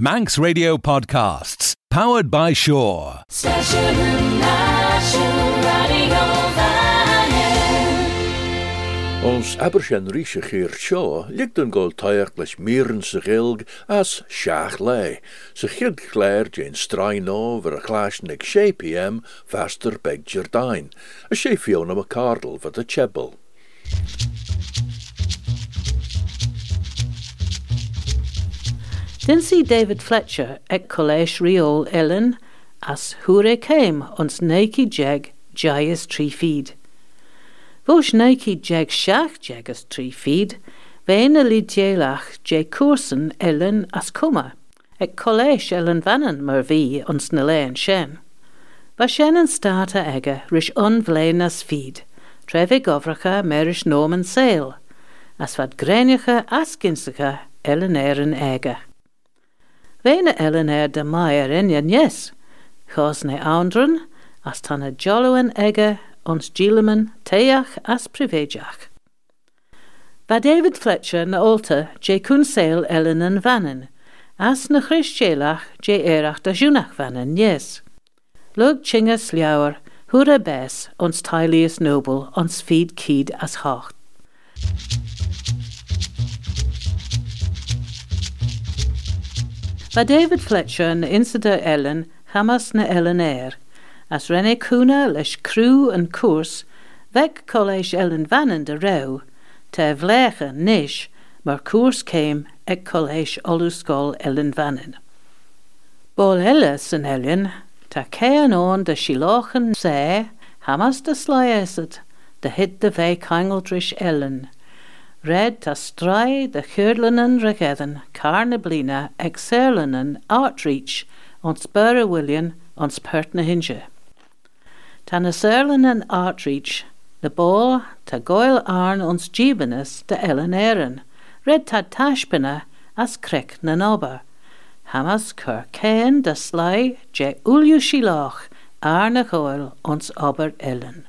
Manx Radio Podcasts, powered by Shore. Ons Aberchen Riesche Geer Shaw ligt een goal taaiach leis mieren se gilg as Shach lei. Se chid glair jane strain over a clash nig 6 pm faster beg Jardine. A sé fiona a cardle for the chebble. Dinsaí David Fletcher ag Coléis Riol Ellen as thuúré céim ons néci jeag jaas trí feed. Bhs néci jeag seach jegus trí feed, bhéna lí déalach dé cuasan Ellen as cuma, ag Coléis Ellen vanan mar bhí ons naléon sin. Ba sin an státa aige ris onmhléin as feed, trefh gofracha meris nóman saoil, as wat gréinecha ascinsacha Ellenéan aige. Vena Ellen er de maier in yes, chos ne aundren, as tan a jolloen ege ons gileman teach as privéjach. Va David Fletcher na olta je kun Ellen en vannen, as na christjelach je erach da junach vannen yes. Lug chinga sliauer, hura bes ons noble ons feed kid as hocht. Va David Fletcher na insida Ellen hamas na Ellen air, as renne cúna leis cruú an cuas, vec College Ellen vannen de rau, te nish, mar céim ag College Oluscol Ellen vannen. Bol elle san Ellen, ta céan on de silochen sé, hamas de slaiesad, de hit de vei kangeldrish Ellen, Red ta strai de churlanen regedan carna blina ag serlanen outreach ons burra William ons pertna hinge. Ta na serlanen outreach de bó ta goil arn ons jibanas de ellen éan, red ta tashpina as krek na noba. Hamas cur céan de slai je ulju silach arna goil ons ober ellen.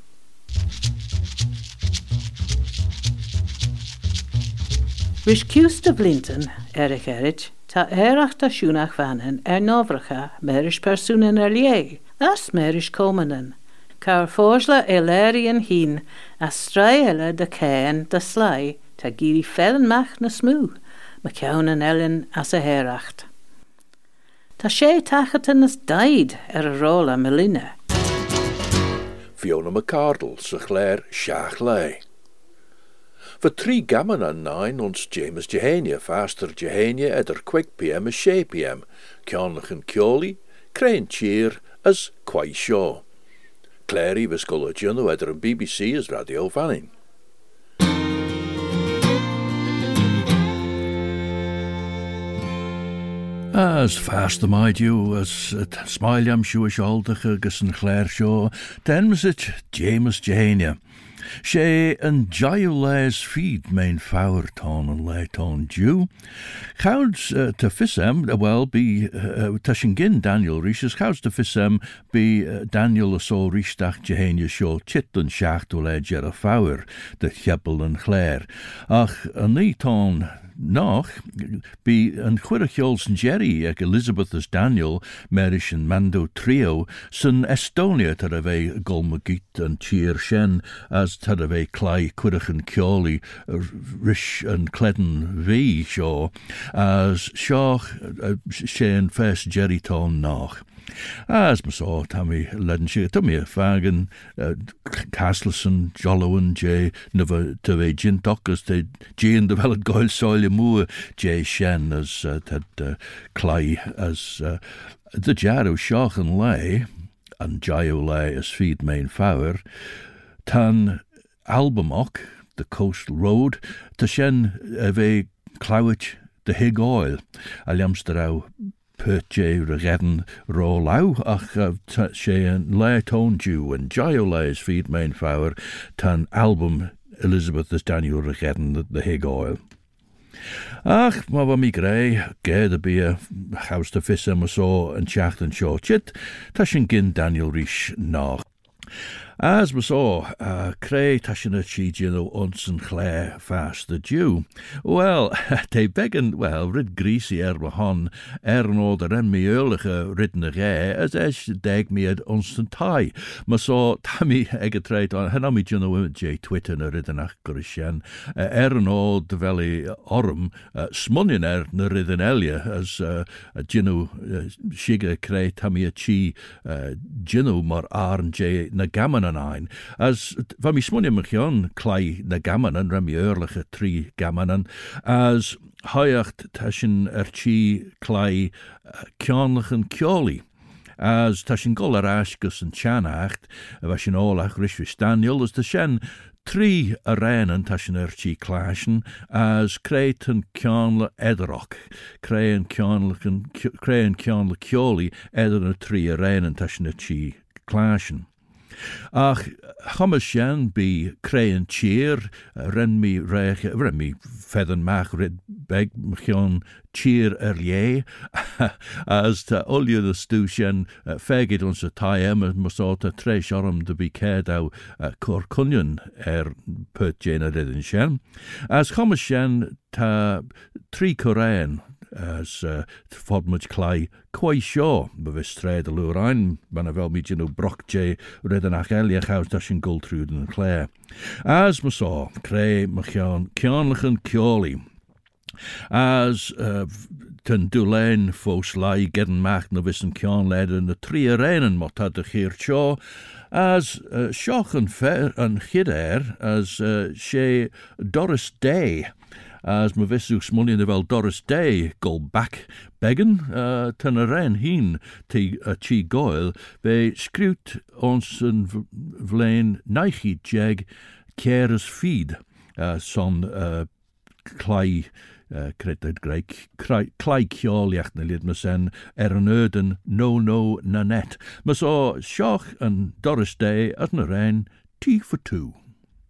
Rys ciústa blintan ar a cherit tá éireachta siúnach bhanan ar nóhracha meris persúnan ar lé, as meris comanan. Car fósla é léiríon hín a straile de céan de slai tá géirí fellanmach na smú, me ceanan ellen as a héireacht. Tá sé tachatan nas daid ar a róla me linne. Fiona McCardle sa chléir seach lei. Voor drie gammen aan nine ons James Jehania faster Jehania at quick pm a she pm, kjannach en kjoli, krein cheer as kwai shaw. Clary was collegiano at er BBC as radio fanning. As fast maid you as het smileam shoe aldach agus an chléir seo, ten was it James Jehania. Sé an jaú leis feed main fáirtá an leitán dú. Chouds uh, te well sin gin Daniel Riches chouds te fisem bí uh, Daniel a só risteach jehéine seo chit an seaachú le jar a de cheppel an chléir. Ach an nítá nach bí an chuirecheolsan Jerry ag Elizabeth as Daniel meris an Mando trio san Estonia tar a golmagit an tíir sin as tad of é clé cuireach an ceolaí uh, ris an cledan as seoch uh, sé an Jerry Jerrytá nach. As mas á tamí lean si a fagan uh, Castleson, Jollowan dé na tá bhéh gintochas é géan do bhhead gáil sáile mua dé sin as clé as the dearú seach an lay, an deú lei as feed main fower, tan Albemarle, the coastal road, to Shen eh, ve Clowich the Hig Oil, a Liamsterau perche regeddon rólau ach and an leitón dú an geoléis fiad main fáwer tan album Elizabeth is Daniel regeddon the Hig Oil. Ach, má bha mí gré, géad a bí a chasta fisa mar and an teachtan short chit, tá gin Daniel Rís nach. As we saw, uh, Cray Tashina Chigino Unts and Clare fast the Jew. Well, they began, well, rid greasy er we hon, er no der en me eulige ridne ge, as es deg mi ad Unts Tai. Ma so, tammy egetreit on, hen ami jino wimit jay twitter na ridden ach uh, er no de veli orum, e, smunin er na ridden elia, as e, uh, jino uh, shiga Cray Tammy Chi, uh, jino mar arn jay na gamana ein. As van mi smunje me gion klei na rem eerlige tri gammanen, as tashin erchi klei kjanlichen kjoli. As tashin gol ar asgus an sin ólach rishvish Daniel, as tashin Trí a tashin erchi clashen as creit an ceanla edroch, cré an ceanla ceoli edar na trí a clashen. Ach, chomasian bi creu'n tîr, ren mi reich, ren mi feddyn mach red beg mchion tîr er ie, as ta olio dy stwsian uh, fegid ons y tai em, mos o ta tre siorom dy bi ced aw uh, cwr cwnion er pyt jen a redyn sian. As chomasian ta tri corean, as uh, ffordd clai coesio. Mae fe stred y lwrain, mae yna fel mi dyn nhw broc je rydyn ac eliach haws dash yn gultrwyd yn y cle. As mae so, cre mae chion, cion lych yn cioli. As uh, tyn dwlen ffos lai gern mach na fys yn cion led yn y tri yr en yn motad y chyr tio, as uh, sioch yn, fer, yn chyder as uh, se Doris Day as mae fesw the fel Doris Day back began uh, tan y ren hun ti, uh, ti goel fe sgriwt ons yn flaen naichi jeg ceres feed uh, son uh, clai uh, credyd greig, clai cioliach na lyd mysen er yn ydyn no no na net. Mys o sioch yn Doris Day at na ren, tea for two.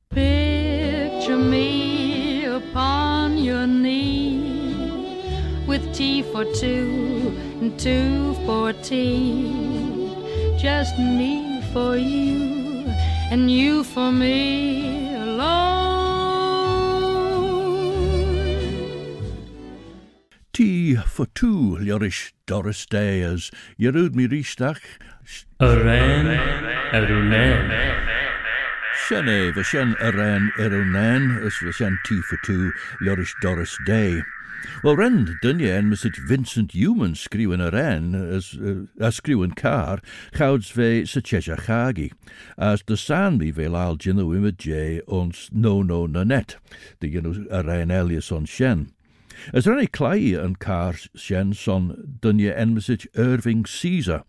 Picture me upon your knee with tea for two and two for tea. Just me for you and you for me alone. Tea for two, Lorish Doris Day as Yerud mi ristach. Aran, Arunan. Sian fy sian y ren yr unen, ys fy sian ti for tu lorish Doris Day. Wel, ren dynion, e mysit Vincent Newman skriwen y ren, as, uh, a car, chawds fe sy chesha chagi, as dy san mi fe lal jyn o wyma je ons no no na net, dy gyn y ren elias on sien. As ren ei clai yn car sien son dynion e enmysit Irving Caesar,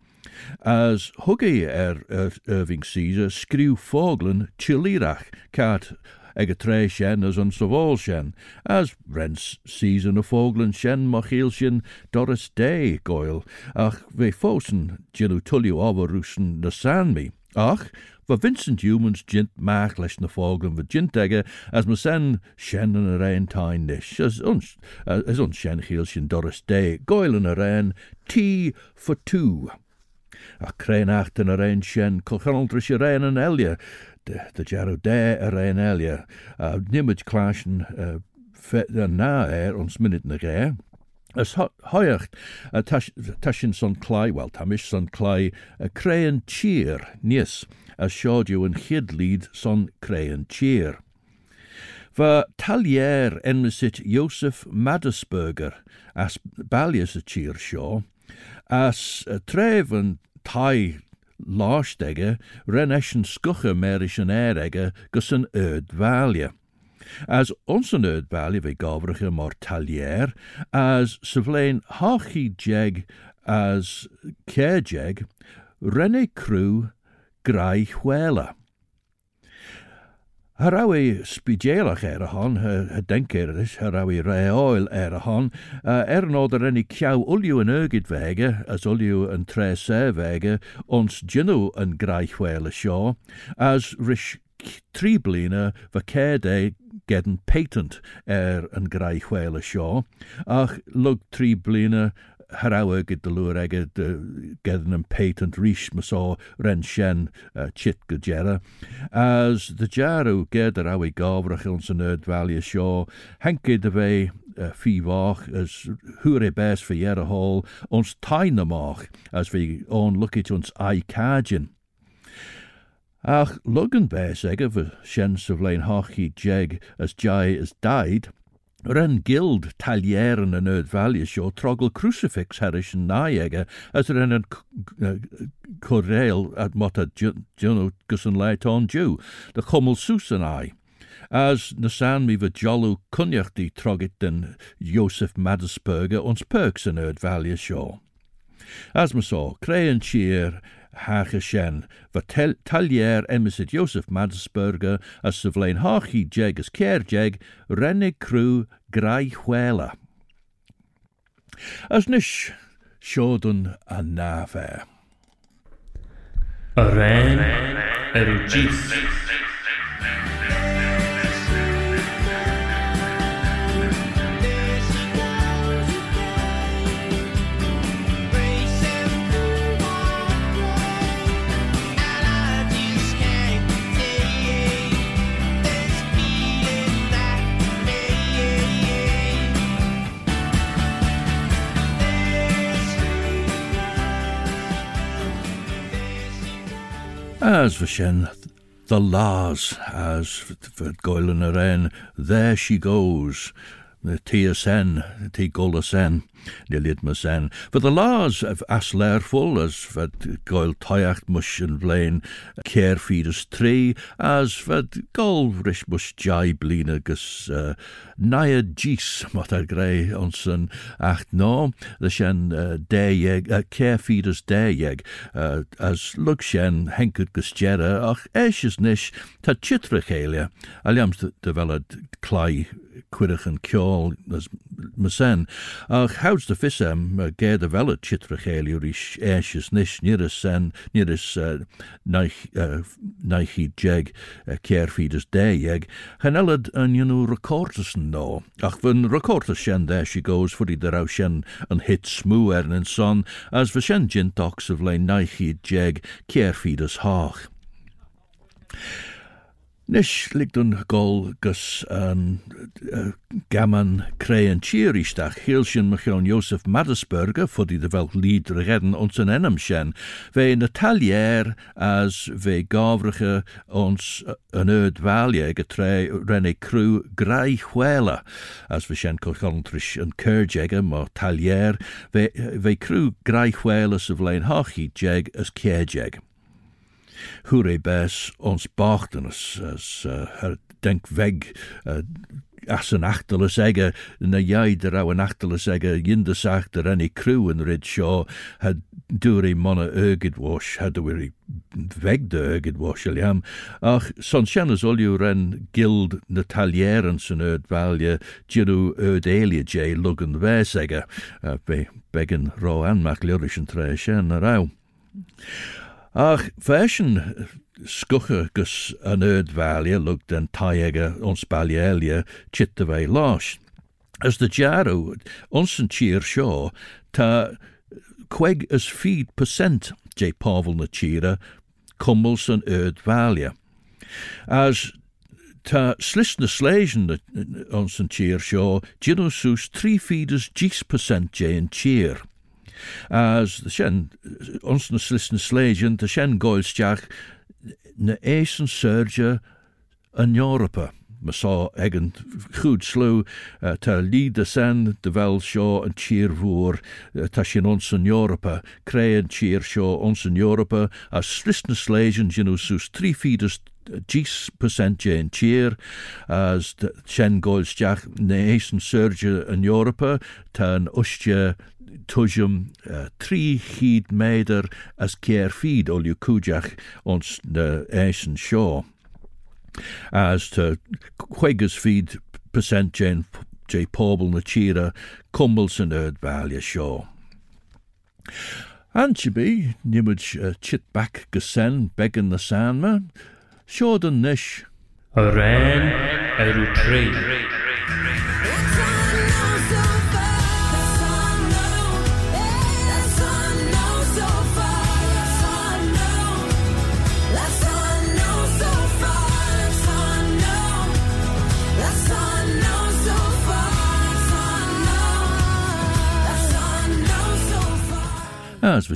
as huggy er, Irving Caesar skriw foglen chilirach cat ag tre shen as an savol shen, as rents season a foglen shen machil shen Doris Day goil, ach tulliu overrusen na sanmi. Ach, va Vincent Humans jint maach leis na foglen va jint ege as ma sen shen an a tain as uns, as uns Doris Day, goil an a for two. A crein acht yn yr ein sien, colchonol drys i'r ein yn elia, dy jarw de yr ein elia, a nimyd clash yn uh, na er, ons minut na gair. E. Ys hoiacht a tasin son clai, wel tamish son clai, a crean cheer, nies, a siodiw yn chydlid son crean cheer. Fy talier enmysit Joseph Madisberger as balius y cheer sio, as uh, tref yn tai láistege ren eisiau sgwcha meris yn erege gys yn ydfalia. As ons yn ydfalia fe gofrach y mor talier, as syflein hochi jeg as cejeg, renne crw grau chwela. Her raw i spidéalach ar er a hon, er y dencyrdys, her raw i reoil ar hon, uh, er nod ar enni ciaw uliw yn ygyd fege, as uliw yn tre se fege, ons gynnw yn graich wel y sio, as rys tri blina fy cedau gedyn patent er yn graich wel y sio, ach lwg tri blina harawa gyd dy lwyr ag yd gedd yn patent rhys mas o ren sien uh, chit gydgera. As dy jarw gyd ar awi gofr ach ilns yn yd fali y sio, henki dy fe uh, fi as hwyr e bes fy ier y hol, ons tain y moch as fy o'n lwcit ons ai cadjyn. Ach, Logan Bears egger for Shen Sovlain Hochi Jeg as Jai as died, Rhan gild talier yn y nerd valley sio trogl crucifix herish yn naeg e, as rhan yn coreil at mota djunw gysyn lai ton diw, dy choml sws yn ai. As nasan mi fy jolw cwniach di trogit dyn Joseph Madisberger ons perks yn nerd valley sio. As my saw, creu yn cheer Hach Shen, fy talier emisid Joseph Madsberger a syflein hoch i jeg as cair jeg, rennig crw grau chwela. As nish, siodwn a nafer. Yr en, yr gys. As for Shen, the laws, as for Goylan Aren, there she goes. The tia sen, tia gola sen, nilid sen. For the laws of full as for goil toyacht mush and blain, care feeders tree, as for gol rish mush jai blina gus uh, naya gis grey onsen acht no, the shen uh, care feeders deyeg, uh, as lug shen henkut gus ach eshes nish ta chitrach aliams developed clay cuirich yn ciol mysen. Ach haws dy ffisem gair dy fel y chitrach eiliwr i eisius nis nir ys sen, nir ys naich i jeg cair ffid ys de jeg. Hanelad yn yw'n recortus yn no. Ach fy'n recortus sien de she goes for i dyraw sien yn hit smw er yn son as fy sien gyntox of lein naich i jeg cair ffid ys hach. Nis ligt yn gol gys yn gaman creu yn tîr i stach, hil sy'n mychion Josef Madisberger ffod i dy fel lid rygedyn ons yn enam sien. Fe Natalier as fe gofrycha ons yn yd falieg y tre René Crew grau chwela. As fe sien colchon trish yn cyrjeg yma Talier, fe, fe Crew grau chwela sy'n flaen hoch i jeg ys ciejeg. Hure bes ons bachtenus as uh, her denk weg as een achtele zeggen, na jij er ou een achtele zeggen, jinde sagt er any crew in rid shaw, had duri monna ergid wash, had we weg de ergid wash aliam. Ach, son shannas ren gild natalierens en erd valje, jiru erd elia jay lugan ve zeggen, uh, be begen ro anmak lyrischen tre shen. Ach, fashion skucha gus an erdvalia looked an taiega ons balielia chittavei losh. As the jaru onsen cheer shaw ta queg as feed percent j pavel na cheera cummels an erdvalia. As ta slisna slasion onsen cheer shaw ginus three feeders jis percent j in cheer. as the shen onsnes listen slagen the shen goilstjach ne eisen surge an europa me saw egen goed slew eh, ter lead the de vel en and cheer roar een eh, ta shen onsen europa cheer shaw onsen europa as listen slagen genus sus three Gis percent Jane cheer as the Chen goes Jack Nation Surge in Europa turn Ustia Tujum uh, three heed maider as care feed all you kujach on the Asian shore as the Quakers feed percent jay pable Pobble na cheera Cumbles and Erd Valley Shaw. be Nimuj uh, chit back Gesen, Beggin the Sandman shodanish a rain a retreat As we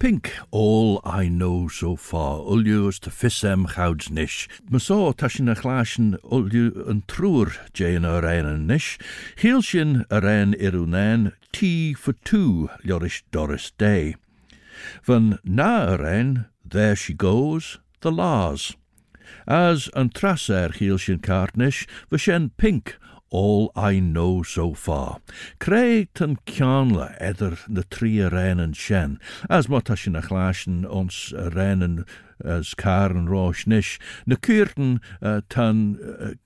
pink, all I know so far, ulius to fissem chouds nish. Me so tashin a chlashin ulju an trúr jane rein nish. Hielshin a rein irunen, tea for two, Lorish Doris Day. Van na a there she goes, the Lars. As an traser hielshin cartnish, we pink, all I know so far. Tan cianla eder na trí a réan shen, as mata sin a chlásin ons a réan as car an ráis nish, uh, uh,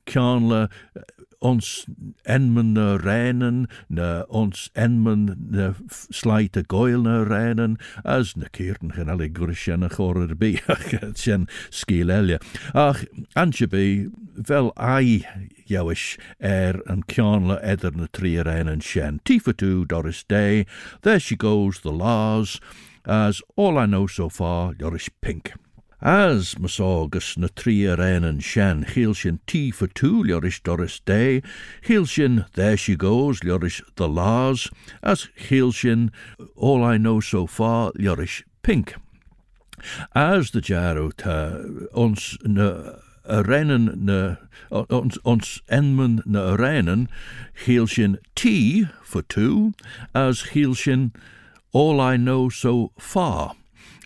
cianla uh, ons enmen na réinen, na ons enmen na slijt a goil na réinen, as na keerten gen alle grisjen a chorer bi, ach, sen skiel elje. Ach, antje bi, wel ai jouwish er an cianla eder na trí réinen shen. Tifa Doris Day, there she goes, the laws, as all I know so far, Doris Pink. As maságus na trí réan sean chiil sin tí for tú Doris Day, chiil sin there she goes leoris the laws, as chiil sin all I know so far leoris pink. As the jaro ta ons na a rennen na ons, ons enmen na a rennen, chiil sin for two, as chiil sin all I know so far.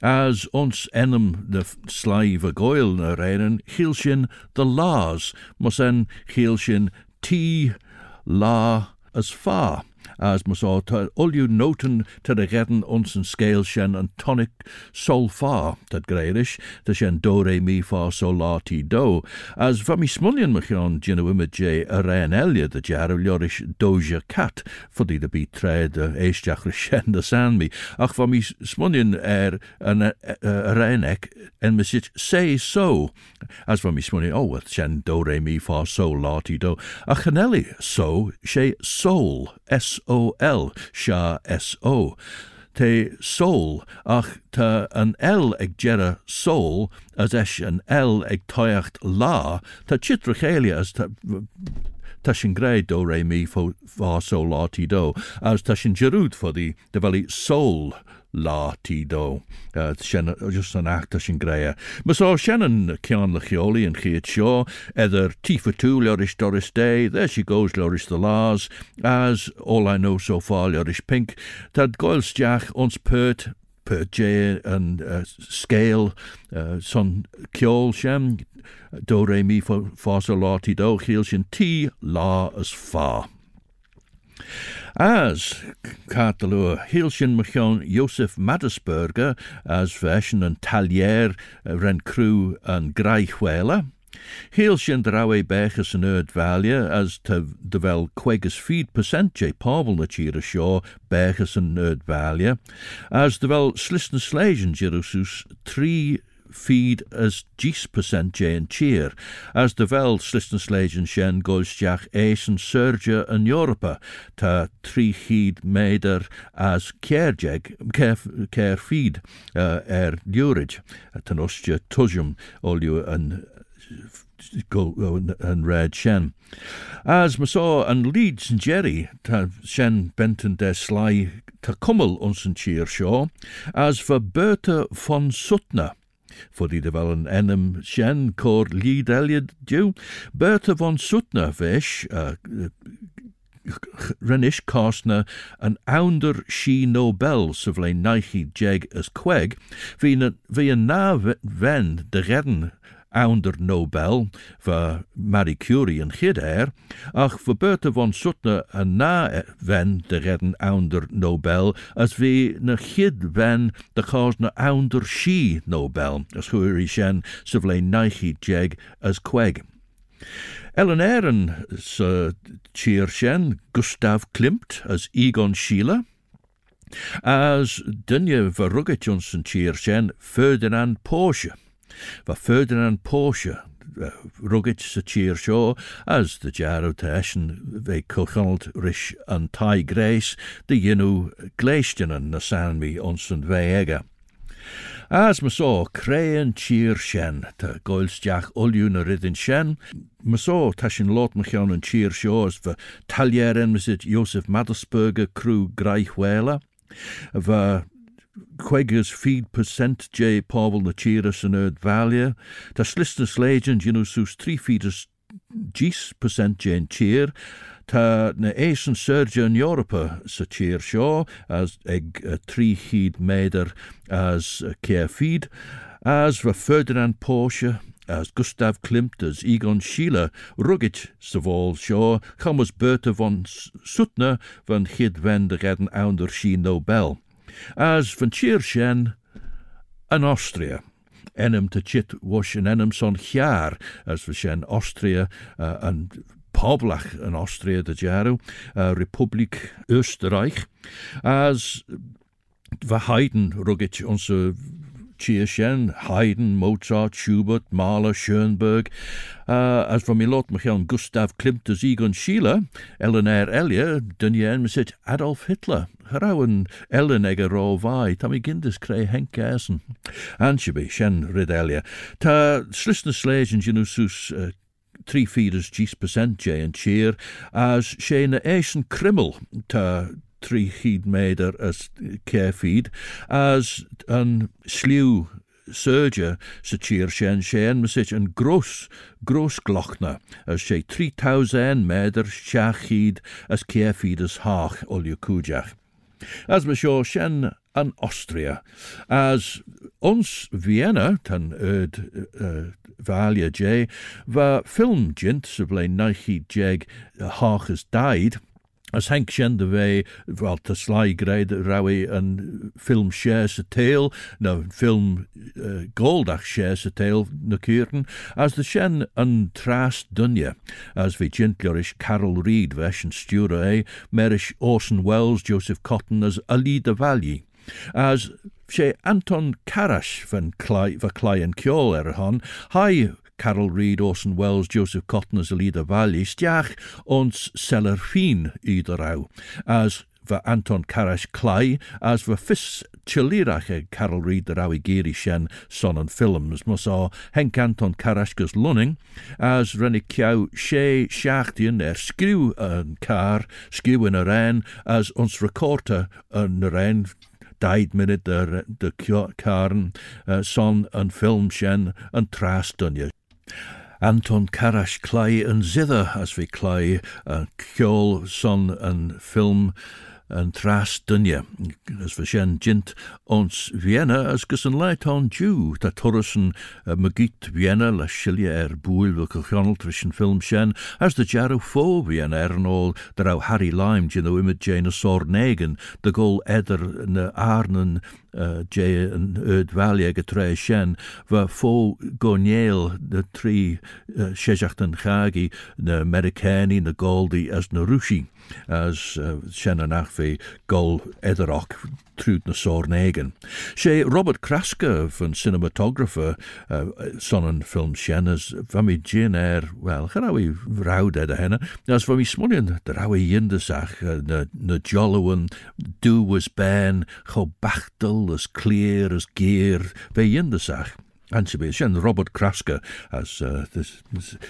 As ons enem de slave a goil na reinen, hiel the laws, mos en hiel t la as far as mas all you noten the redden ons en tonic sol fa dat greirish the shen do re mi fa sol la ti do as va mi machon ginu image a rein elia the jar liorish doja cat for tred uh, the san mi ach va mi smullion er an a reinek en me sit say so. As va mi smullion oh well shen do re mi fa sol la ti do a chanelli so she soul s o l sha s o. Te soul ach ta an L ag soul as esh an L ag la ta chitrachélia as ta ta sin gré do ré mi fá so látí do, as ta sin jerúd fo di de valley soul lá tídó uh, just an achta sin gréa. Mas á senan cean le cheolaí an chiad seo idir tífa tú leris Doris Day, there she goes leris the laws, as all I know so far leris pink, tad goilsteach ons pert per J and uh, scale uh, son ceol do ré mi fá so látí dó chéil sin tí lá as fá. As Cartalua Hilshin Machon Joseph Madisberger as version and Talier uh, ren crew Heel sin de raé an ard bheile as to de bhfuil chuigus fi percent é pábal na tíra seo béchas an ard bheile, as de bhfuil slis na sléisian Jerúsús trí feed as gis percent sé an tír, as de bhil slistansléidir shen ggóisteach ééis an surge an Europa tá three chiad méidir as céir feed uh, ar dúrid tan osiste tuisiúm óliú an Go and read Shen. As Masaw and Leeds and Jerry Shen Benton des Sly ta kummel unsen cheer shaw, as for Bertha von Suttner. För the det var en enem känn kor lid eljed du, Bertha von Suttner vish, uh, Renish Karsner an aunder she no bell sovle naichi jeg as queg, vi en na ven de redden ounder Nobel voor Marie Curie en Gidder, ach voor Bertha von Suttner en na wen de redden ounder Nobel, als we na gid wen de ounder she Nobel, as huuri shen sivle naichi jeg as queg. Ellen Aaron se cheer shen Gustav Klimt as Egon Schiele, as dunje verrugget Johnson cheer shen Ferdinand Porsche. Va Ferdinand Porsche sa tír seo as de jarú teisian bheith cochanalt ris an tai gréis de dhéanú gléistean na sanmi ons an bheith As ggóilsteach olú na ridin sin, ma só tá sin lot me chean an tír seos bheit talléan mesit Josef Maddersberger crew bheit queggers feed percent J. Pavel na Cheerus and Erd Valia, slistus legend, you know, three feeders percent Jane cheer, ta na Asian surgeon in Europa sa cheer shaw, as eg uh, meder as uh, feed, as Ferdinand Porsche, as Gustav Klimt, as Egon Schiele, rugged Saval Shaw, Thomas Bertha von Suttner, van de Redden Ounder She Nobel. As van Cheershen, an Austria. Enem te chit wash en enem son jaar, as we shen Austria, uh, and Poblach in Austria de Jaro, uh, Republik Österreich, as we Haydn rugged onze Tierschen, Haydn, Mozart, Schubert, Mahler, Schoenberg, uh, as van Milot Michael Gustav Klimt, de Egon Schiele, Eleanor Elia, Dunjen zit Adolf Hitler. Herauen Ellen ege ro vai, tam i gindes creu Henk Gersen. Anshabi, shen rid Elia. Ta slisna slagen genusus uh, three feeders gis percent J and cheer, as she na Asian crimmel ta three heed meder as feed, as an slew surger sa cheer shen shen mesich an gross gross glochna as she three thousand meder shachid as feed as hach ol kujach. As me shen an Austria, as ons Vienna, tan erd uh, Valia J, va film jint sublein naichi jeg uh, hach has died, as Henk Shen de Wee, wel te sly greid rawi een film shares a tale, no film uh, goldach shares a tale na kuren, as the Shen een tras dunje, as vi gentlerish Carol Reed vesh en stura e, merish Orson Welles, Joseph Cotton as Ali de Valley, as sé Anton Karash van Clay, va Clay en Kjol er hon, hai Carol Reed, Orson Welles, Joseph Cotton as a líad a bhailí, steach ons seller fin iad a as fy Anton Carash Clai, as fy ffys Chilirach e Carol Reed yr awi geiri sien son yn ffilms. Mos o Henk Anton Carasgus Lunning, as Renny Ciaw She Siachdian er sgriw yn car, sgriw yn yr en, as ons recorta yn yr en, daid munud y, y carn uh, son yn ffilm sien yn trast yn. Anton Karash Clay and zither as we Clay, uh, Kjol son and film and tras as we shen jint ons Vienna as an leit on torrussen uh, magit Vienna la shilia er cochonel trishan film shen, as jarrow fo Vienna er Harry Lime jin o imid Jane the gol eder na arnen Jay en Erd Valia getrei shen, va fo goniel de tri uh, shejachten chagi, na Americani, na as na as an achve gol ederok trúd na sórnégan. sé Robert Krasker van cinematographer uh, son an film fami gin er, well, charawi rawd ed a henne, as fami smunion de rawi yindasach uh, na, na ben, dull, as clear, as gear, fe yndysach. Ansibe, sien Robert Krasker, as uh, this,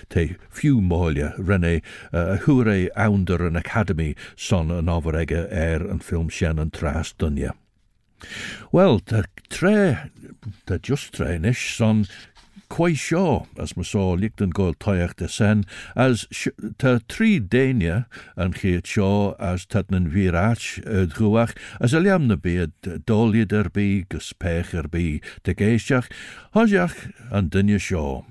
te fiw moelia, renne, uh, hwre awnder yn academy son yn oferega er yn ffilm sien yn tras dynia. Wel, da tre, da just tre nish son quai seo, as ma saw lichten goil toiach de sen, as ta tri dania an chiet seo as tatnan virach yd gwach, as a liam na byd doliad er bi, gus pech er bi, de geisiach, hosjach an dynia seo.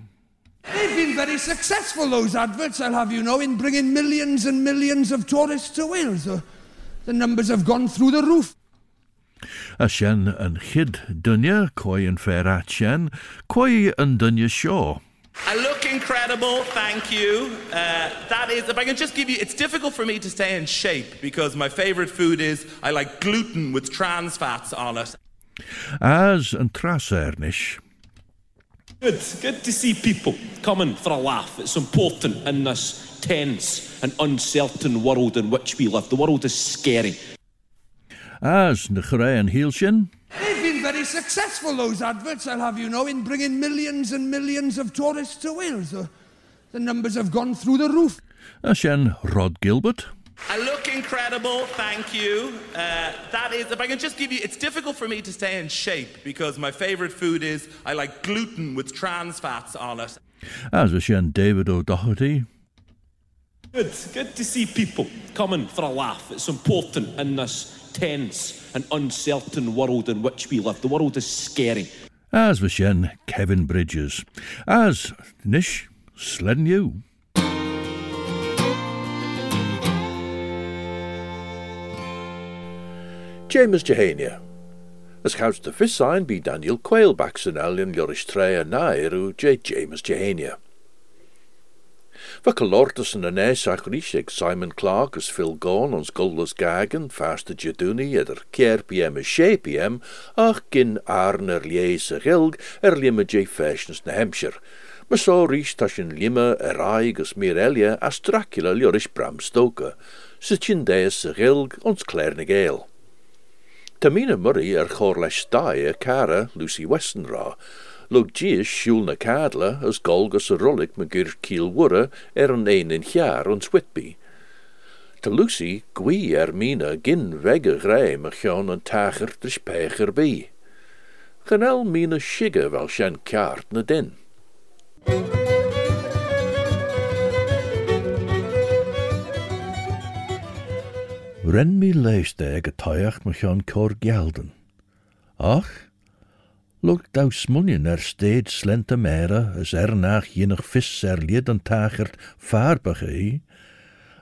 They've been very successful, those adverts, I'll have you know, in bringing millions and millions of tourists to Wales. Uh, the numbers have gone through the roof. A shen an chid dunja, koi an ferat shen, koi an dunja seo. I look incredible, thank you. Uh, that is, if I can just give you, it's difficult for me to stay in shape because my favourite food is I like gluten with trans fats on it. As an trasernish. Good, good to see people coming for a laugh. It's important in this tense and uncertain world in which we live. The world is scary. As na chrein hielshin. They've been very successful, those adverts, I'll have you know, in bringing millions and millions of tourists to Wales. Uh, the numbers have gone through the roof. A shen Rod Gilbert. I look incredible, thank you. Uh, that is, if I can just give you, it's difficult for me to stay in shape because my favourite food is I like gluten with trans fats on it. As we sin David O'Doherty, Good, good to see people coming for a laugh. It's important in this tense and uncertain world in which we live. The world is scary. As was Shin, Kevin Bridges. As Nish Slidden You. James Jehania. Ys the y sign be Daniel Quayle back in alion Lloris Tre a J. James Jehania. Va calortus en anesach rishek Simon Clark as Phil Gorn ons Gullus Gagan, faste Jaduni eder kier pm a she pm, ach gin arner liese gilg er limme J. Fashions na Hampshire. Maar so rish tashin limme eraig as Mirelia as Dracula Joris Bram Stoker, sitchin deus gilg ons Claire Gale. Tamina Murray er chor leis a cara Lucy Weston log gies siúl na cadla as golgus a gur kiel wurra er an ein in jaar ons Whitby. Te Lucy gwi er mina gin vege grei me gion an tacher de specher bi. Genel mina shigge wel sjen kaart na din. Ren mi leiste ag a taiacht me gelden. Ach, log dau smunien er steed slente mere, as er nach jinig vis er lied an tagert vaarbige hi.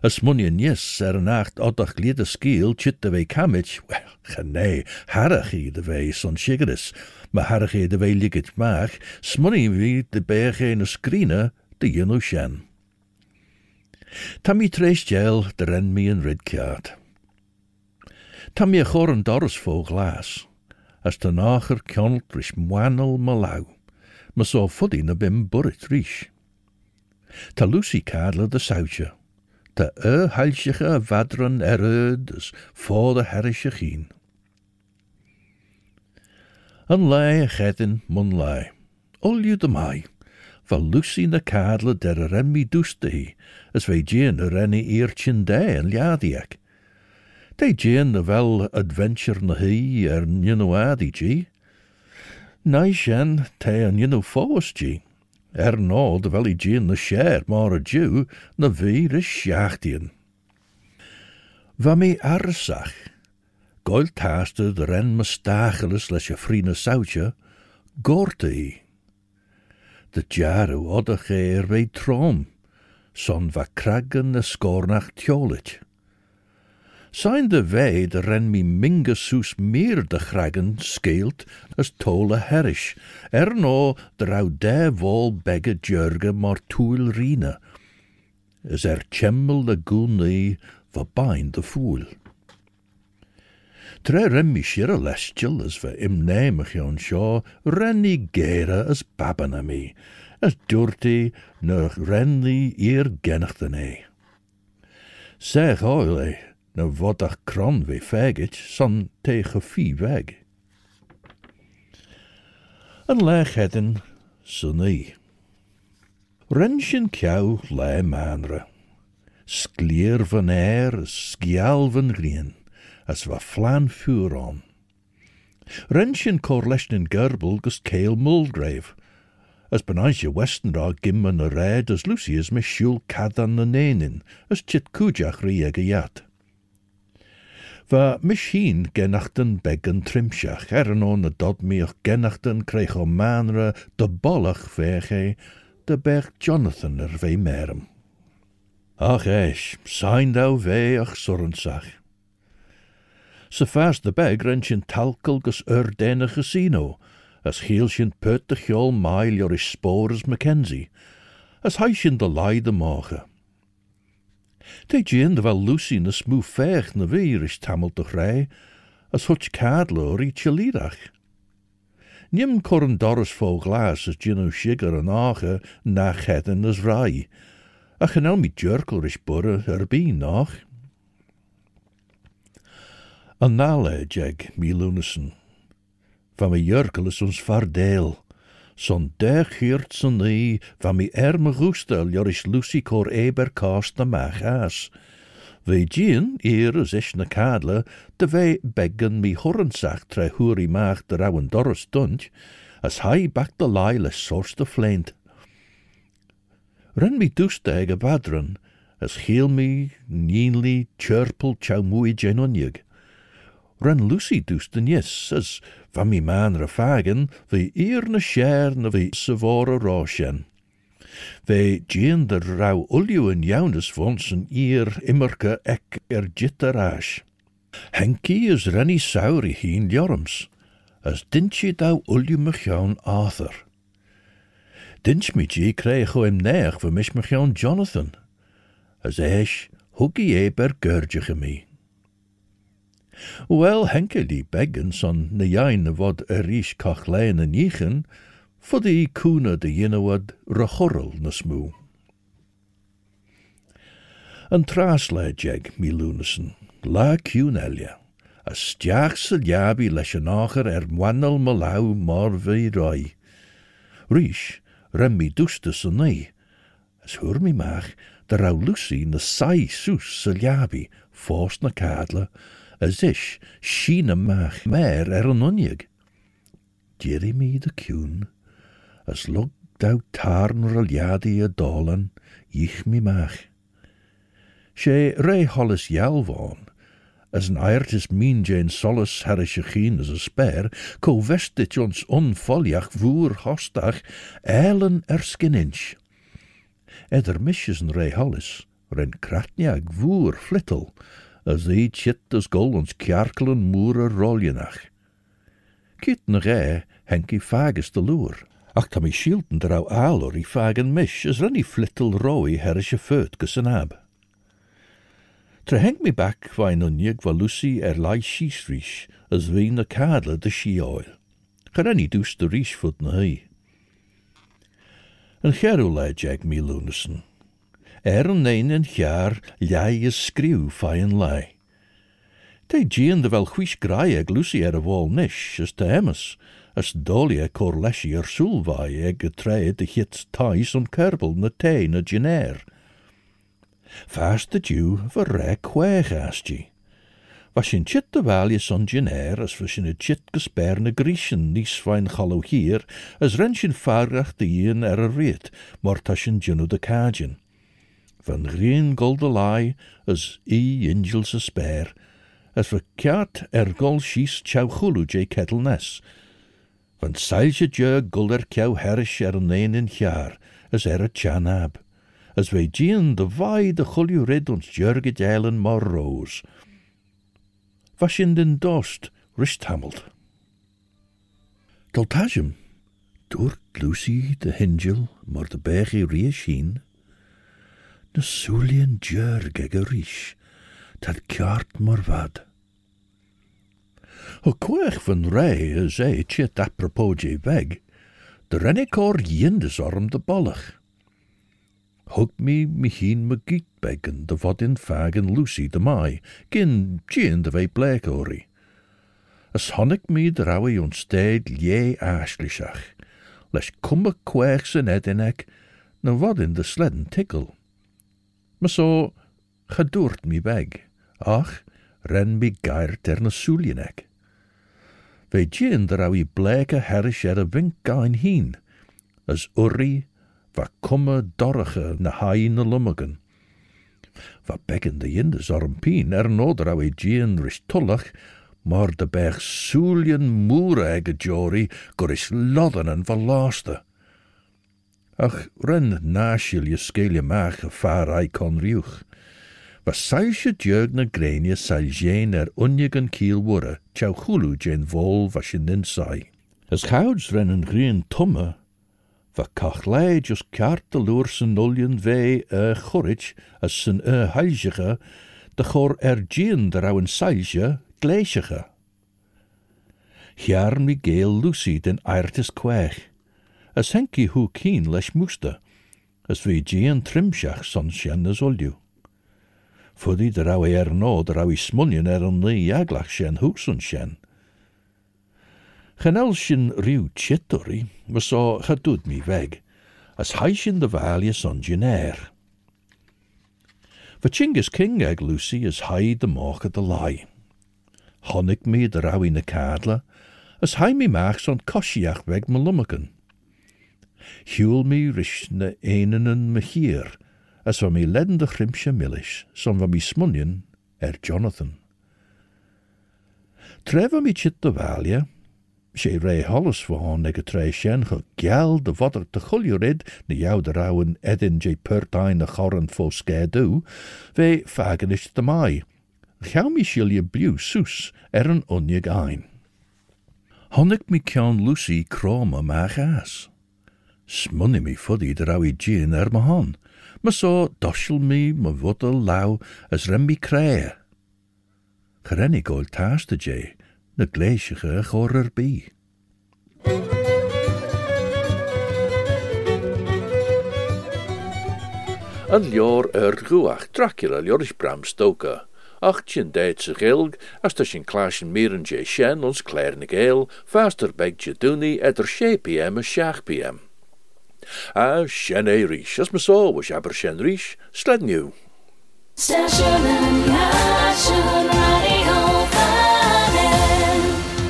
As munien er nacht oddach lied a skiel chit de wei kamich, wel, genee, harach i de wei son shigeris, ma i de wei ligget maag, smunien wie de berge in a skrine, de jenu shen. Tammy treis gel de ren mi een ridkaart. Tam je chor een doris as den áchar cean ris muanal má lá, mas ó fudí na bim burit ríis. Tá Lucy cadla de saote, Tá ö heilseige a bhedran arad is fád a herise chin. An lei a chedin mun lei, Olú de mai, Val Lucy na cadla de a remmi dústaí, as bheit déan a renni ír sin dé an leadiaach, Tá déan er a bhfuil adventure na hí ar nniuhádítí. Na sin ta an dionú fóstí. Ar nád a bhfuil díon na séir mar a dú na bhí is seaachtaíon. Wa mé arsach, Goil taaste de ren me stageles leis je vriene soutje, goorte i. De jaru odde geer wei troom, son wa kraggen na skornach tjolit. Zijn de wij de ren mi mingesoes meer de gragen skeelt as tole herrish, er no drau de vol begge jurge maar toel rine, as er chemmel de goenie verbind de foel. Tre ren mi shire lestiel as ve im nemig jon shaw, ren i gere as babana mi, as durti nur ren li eer oile, na vodach kron we faggot, son tegen fie weg. An leg hedden, sunny. Rensjen kjou le manre. Sklier van air, van rien, as wa flan vuur on. Rensjen korlechten gerbel gus kale mulgrave, as benaisje westenra gimmen a red as Lucy as me shul cadan na nenin, as chit kujach jat. Va machine genachten beggen trimsach, er an on na dod meach genachten o manre de bollach vege, de berg Jonathan er vee merem. Ach eis, sein thou vee ach sorrensach. Se fast de beg rentjen talkel gus ur dene casino, as hielsjen put de gjol mail joris spores Mackenzie, as heisjen de leide morgen. Te gin de wel Lucy na smoe vecht na vir is tamel de grij, as hutch cadlo rietje lidach. Nim korn doris vo glas as gino sugar an ache nach heden as rai, a genel mi jerkel is burre er bi nach. An nale jeg lunesen, van mi jerkel is ons vardeel, son dech hiert son nie, van mi erme roestel joris Lucy cor eber kast mach as. Ve Jean, eer ish na cadla, de ve beggan mi horrensach tre huri maach de rawen doris dunch, as hai back de lai le source de flint. Ren mi duste ag a badran, as heel mi, nienli, chirpel, chow mui. Ren Lucy duste yes, as van mi man eer na share na ve savora roshen. Ve Jean de rauw ulju en jounes vons een eer immerke ek er jitteraas. Henkie is renny sauri hien jorms, as dintje dau ulju mechaun Arthur. Dintj mi je kreeg ho hem neer voor mich mechaun Jonathan, as eich huggy e ber gurdige mi. Wel henke di beggens on na jain vod erish cochlein yn yichen, for the kuna de yinawad rochorol na smu. Yn tras le jeg, mi lúnasan, la cún elia, a stiach sa diabi leis an áchar er mwanal malaw mor fi roi. Rís, rem mi dústa sa nei, as hwr mi mach, da raw lúsi na sai sŵs sa diabi, fós na cadla, as ish, sína maach mer er an onieg. Diri cún, as lug dau tarn raljadi a dolan, ich mi maach. Sé ré hollis jalvon, as an airtis min jane harische chien as a spare, co vestit ons voer hostach, eilen erskininch. Eder misjes een hollis, ren kratniag voer flittel, as í chitas ggóil ons cearcalan múra rollianach. Kit na ré henki fagus de loer, ach tá mé shielden er á álor í fagen mis is renni flittel roi herre se föt gus san ab. Tre henk mi back wein onjeag war Lucy er lei sísrich as vín na kadle de síáil. Cha renni dús de rísfut na hei. An cheú leid Jack Milúneson, En jaar ljai is skriw fain lai. Te gian de wel chwish graeg Lucy er a wal nish, as te emmes, as dolia cor leshi er sulvai eg a tre de hits tais on kerbel na te na gener. Fast de Jew voor rek kweg asti. Was in chit de valje son gener, as was in a chit gesperne griechen, nis fijn gallo hier, as rensjen farach de ien er a reet, mortasjen genu de kajen. Van green golde lai, as i angels a spare, as voor kjart er gol chau chulu je kettle nes. Van seilje je gulder kjau herish er een in jaar, as er a chanab as wij gian de vai de chulju red ons jurge eilen mar roos. Was in den dost rist hamelt. Doltajem, door Lucy de hingel, maar de bergi rieshien, na súlíonn deirge go ríis tá ceart mar bhd. Tá cuaich fan ré is é tiit apropóé beg, de rinne cór dhéandas orm de ballach. Thg mí mi hín me gítbeggan de bhd in fegan Lucy de mai, cin tían de bheith bléicóí. Is tháinig míad rahah ón stéad lé eisliseach, leis cumba cuaich san éineach na bhd in de sledan tiil. Maar so gedoort me weg, ach, ren me geir er na sulienek. Ve gin draui bleke herrish er a vink gain hien, as urri va komme dorige na hain na lummagen. Va bekken de jindes ormpien er noder au e gien rish tullach, maar de berg soelien moere ege jori gor is lodden en verlaaste. Ach, ren naashil je maag gevaar ei kon riuch. Va sailsje djeug na grenie sail jeen er unjegen kiel wurre, tjau chulu jeen vol was je nin sai. As gouds rennen green tumme, va kachlei just kart de loer zijn nuljen vee a chorich as zijn a heilsige, de chor er gien der ouwen seilje gleisige. Jaar mi geel Lucy den airtis kwech, as henki hu keen leis moeste, as vi gien trimsjach son sjen as olju. Fuddy der ouwe er no ouwe smunjen er sjen hoeksun sjen. Genel sin riw chittori, was so gedud mi weg, as heishin de valje son genair. Vachingus King ag Lucy is haid de moch at the lie. Honnig me de rawi na as hai me mach son koshiach weg me Huel me rish na eenenen me hier, as van me ledden de grimsje millish, son van me smunjen er Jonathan. Trevor me chit de valja, sé ré halles van ag a tre sin go geall de wat er te chulju rid na jou de rauen edin je pertain na choran fo skedú, ve fagen is de mai. Gau mi je bliu soes er een onjeg ein. Honnig mi cean Lucy kroma ma gas. Smunny mi ffoddi dy raw i gin er my hon. My so dosiol mi my fodol law as rem mi crea. Chyrenu gol tas dy je, na gleisach ych o'r yr bi. Yn lior yr gwach Dracula liorys Bram Stoker. Ach tjin deit zich ilg, as ta sin klaasjen mieren je shen ons nigel geel, faster beg je duni, etter 7 pm as 6 pm. Ah, shen rish, as so was aber shen rish, sled new.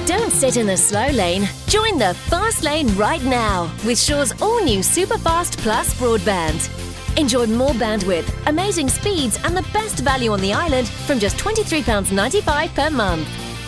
Don't sit in the slow lane. Join the fast lane right now with Shaw's all new Superfast Plus broadband. Enjoy more bandwidth, amazing speeds, and the best value on the island from just £23.95 per month.